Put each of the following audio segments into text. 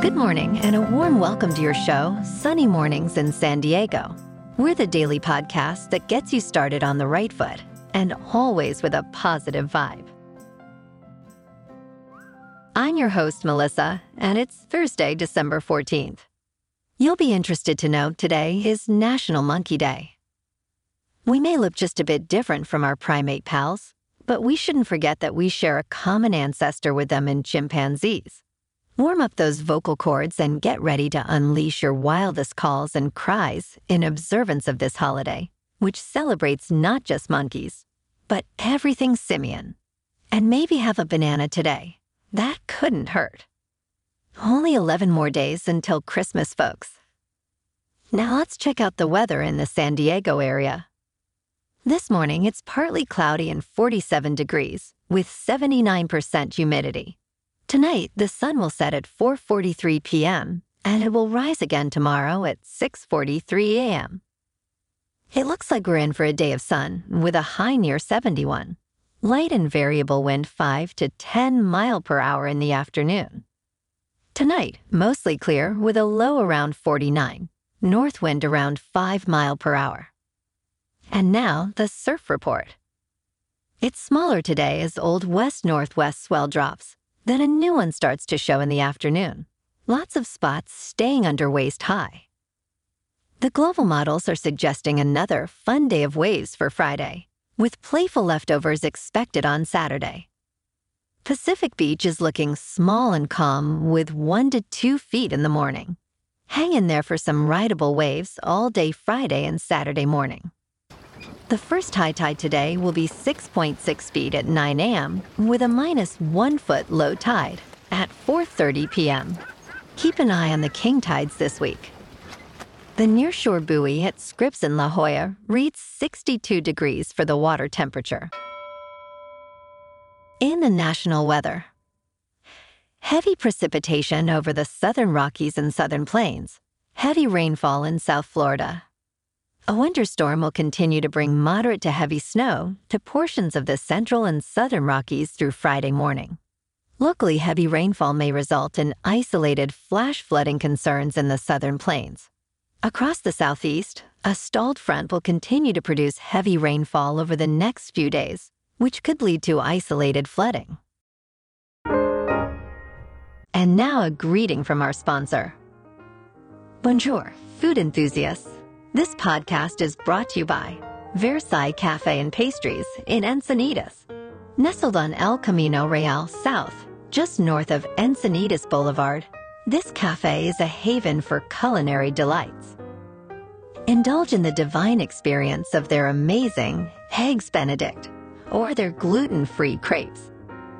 Good morning, and a warm welcome to your show, Sunny Mornings in San Diego. We're the daily podcast that gets you started on the right foot and always with a positive vibe. I'm your host, Melissa, and it's Thursday, December 14th. You'll be interested to know today is National Monkey Day. We may look just a bit different from our primate pals, but we shouldn't forget that we share a common ancestor with them in chimpanzees. Warm up those vocal cords and get ready to unleash your wildest calls and cries in observance of this holiday, which celebrates not just monkeys, but everything simian. And maybe have a banana today that couldn't hurt. Only 11 more days until Christmas, folks. Now let's check out the weather in the San Diego area. This morning, it's partly cloudy and 47 degrees, with 79% humidity. Tonight, the sun will set at 4:43 p.m., and it will rise again tomorrow at 6:43 a.m. It looks like we're in for a day of sun with a high near 71 light and variable wind 5 to 10 mile per hour in the afternoon. Tonight, mostly clear with a low around 49, north wind around 5 mile per hour. And now, the surf report. It's smaller today as old west northwest swell drops. Then a new one starts to show in the afternoon. Lots of spots staying under waist high. The global models are suggesting another fun day of waves for Friday with playful leftovers expected on Saturday. Pacific Beach is looking small and calm with one to two feet in the morning. Hang in there for some rideable waves all day Friday and Saturday morning. The first high tide today will be 6.6 feet at 9 a.m. with a minus one foot low tide at 4.30 p.m. Keep an eye on the king tides this week. The nearshore buoy at Scripps in La Jolla reads 62 degrees for the water temperature. In the national weather, heavy precipitation over the southern Rockies and southern plains, heavy rainfall in South Florida. A winter storm will continue to bring moderate to heavy snow to portions of the central and southern Rockies through Friday morning. Locally, heavy rainfall may result in isolated flash flooding concerns in the southern plains. Across the southeast, a stalled front will continue to produce heavy rainfall over the next few days, which could lead to isolated flooding. And now a greeting from our sponsor. Bonjour, food enthusiasts. This podcast is brought to you by Versailles Cafe and Pastries in Encinitas. Nestled on El Camino Real South, just north of Encinitas Boulevard, this cafe is a haven for culinary delights. Indulge in the divine experience of their amazing Eggs Benedict or their gluten free crepes.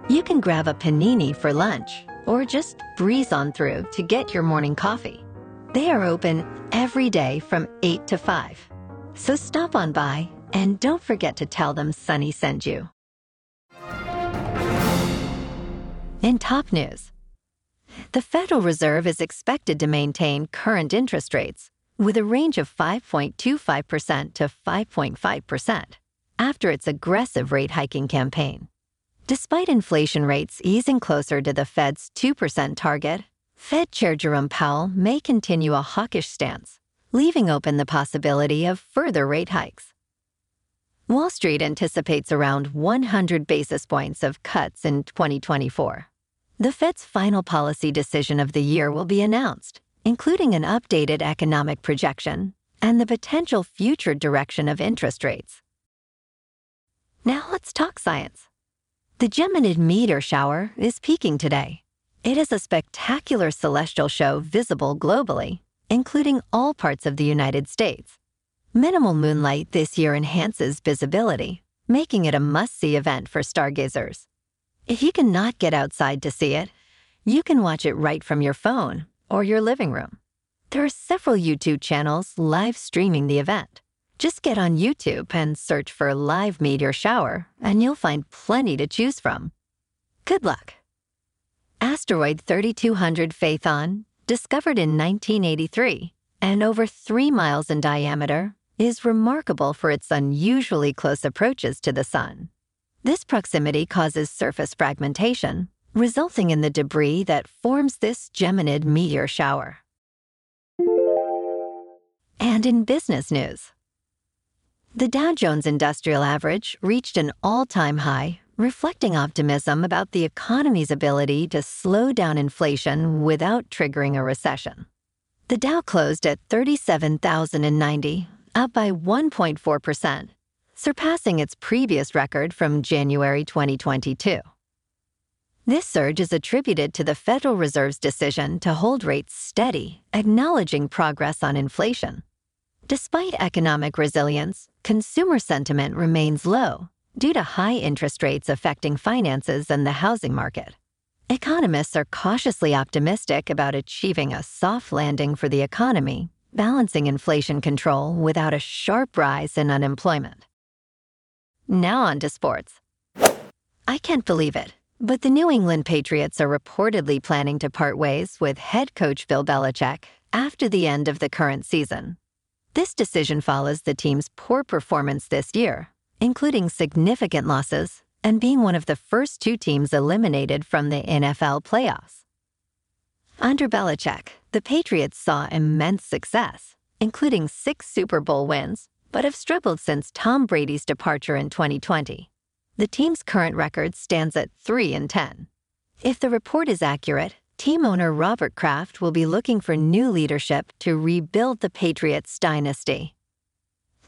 You can grab a panini for lunch or just breeze on through to get your morning coffee. They are open every day from 8 to 5. So stop on by and don't forget to tell them Sunny sent you. In top news, the Federal Reserve is expected to maintain current interest rates with a range of 5.25% to 5.5% after its aggressive rate hiking campaign. Despite inflation rates easing closer to the Fed's 2% target, Fed Chair Jerome Powell may continue a hawkish stance, leaving open the possibility of further rate hikes. Wall Street anticipates around 100 basis points of cuts in 2024. The Fed's final policy decision of the year will be announced, including an updated economic projection and the potential future direction of interest rates. Now let's talk science. The Geminid meteor shower is peaking today. It is a spectacular celestial show visible globally, including all parts of the United States. Minimal moonlight this year enhances visibility, making it a must see event for stargazers. If you cannot get outside to see it, you can watch it right from your phone or your living room. There are several YouTube channels live streaming the event. Just get on YouTube and search for Live Meteor Shower, and you'll find plenty to choose from. Good luck. Asteroid 3200 Phaethon, discovered in 1983 and over three miles in diameter, is remarkable for its unusually close approaches to the Sun. This proximity causes surface fragmentation, resulting in the debris that forms this Geminid meteor shower. And in business news, the Dow Jones Industrial Average reached an all time high, reflecting optimism about the economy's ability to slow down inflation without triggering a recession. The Dow closed at 37,090, up by 1.4%, surpassing its previous record from January 2022. This surge is attributed to the Federal Reserve's decision to hold rates steady, acknowledging progress on inflation. Despite economic resilience, consumer sentiment remains low due to high interest rates affecting finances and the housing market. Economists are cautiously optimistic about achieving a soft landing for the economy, balancing inflation control without a sharp rise in unemployment. Now on to sports. I can't believe it, but the New England Patriots are reportedly planning to part ways with head coach Bill Belichick after the end of the current season. This decision follows the team's poor performance this year, including significant losses and being one of the first two teams eliminated from the NFL playoffs. Under Belichick, the Patriots saw immense success, including six Super Bowl wins, but have struggled since Tom Brady's departure in 2020. The team's current record stands at 3 and 10. If the report is accurate, Team owner Robert Kraft will be looking for new leadership to rebuild the Patriots dynasty.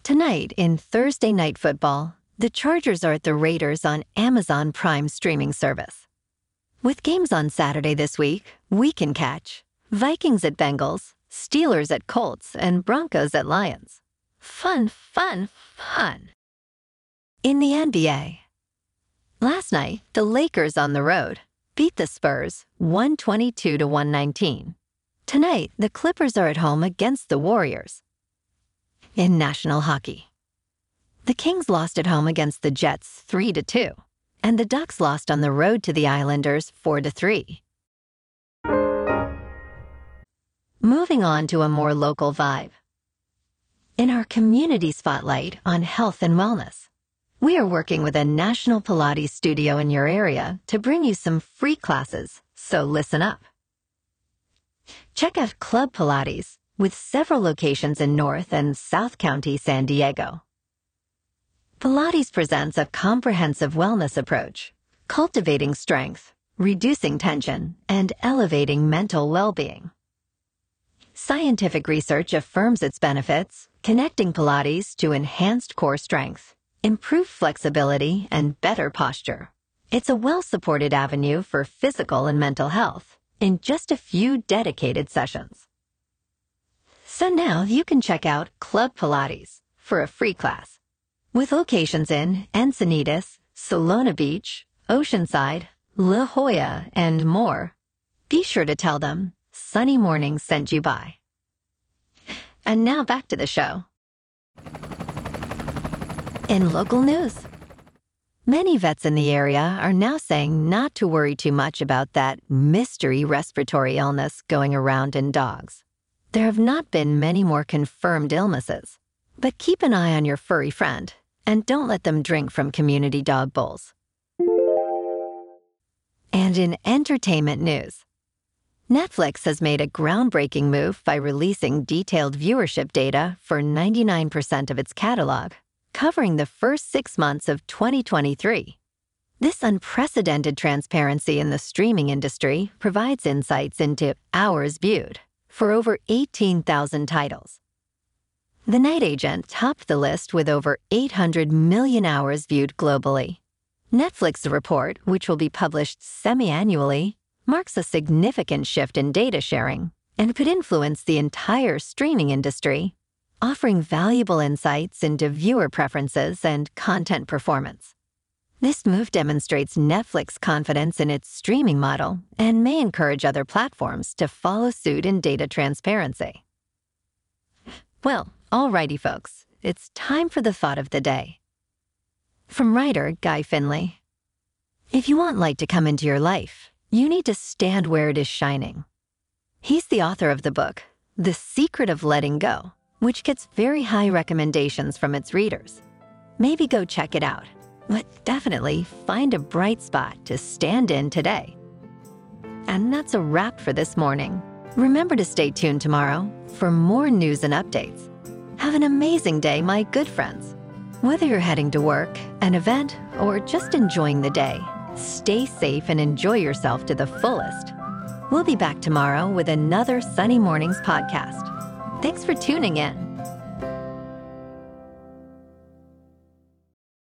Tonight in Thursday Night Football, the Chargers are at the Raiders on Amazon Prime streaming service. With games on Saturday this week, we can catch Vikings at Bengals, Steelers at Colts, and Broncos at Lions. Fun, fun, fun. In the NBA, last night, the Lakers on the road beat the Spurs 122 to 119. Tonight, the Clippers are at home against the Warriors. In national hockey, the Kings lost at home against the Jets 3 to 2, and the Ducks lost on the road to the Islanders 4 to 3. Moving on to a more local vibe. In our community spotlight on health and wellness, we are working with a national Pilates studio in your area to bring you some free classes, so listen up. Check out Club Pilates with several locations in North and South County, San Diego. Pilates presents a comprehensive wellness approach, cultivating strength, reducing tension, and elevating mental well-being. Scientific research affirms its benefits, connecting Pilates to enhanced core strength improved flexibility, and better posture. It's a well-supported avenue for physical and mental health in just a few dedicated sessions. So now you can check out Club Pilates for a free class. With locations in Encinitas, Solana Beach, Oceanside, La Jolla, and more, be sure to tell them Sunny Mornings sent you by. And now back to the show. In local news, many vets in the area are now saying not to worry too much about that mystery respiratory illness going around in dogs. There have not been many more confirmed illnesses, but keep an eye on your furry friend and don't let them drink from community dog bowls. And in entertainment news, Netflix has made a groundbreaking move by releasing detailed viewership data for 99% of its catalog covering the first six months of 2023. This unprecedented transparency in the streaming industry provides insights into hours viewed for over 18,000 titles. The Night Agent topped the list with over 800 million hours viewed globally. Netflix's report, which will be published semi annually, marks a significant shift in data sharing and could influence the entire streaming industry offering valuable insights into viewer preferences and content performance. This move demonstrates Netflix confidence in its streaming model and may encourage other platforms to follow suit in data transparency. Well, alrighty, folks, it's time for the thought of the day. From writer Guy Finley If you want light to come into your life, you need to stand where it is shining. He's the author of the book, The Secret of Letting Go which gets very high recommendations from its readers. Maybe go check it out, but definitely find a bright spot to stand in today. And that's a wrap for this morning. Remember to stay tuned tomorrow for more news and updates. Have an amazing day, my good friends. Whether you're heading to work, an event, or just enjoying the day, stay safe and enjoy yourself to the fullest. We'll be back tomorrow with another Sunny Mornings podcast. Thanks for tuning in.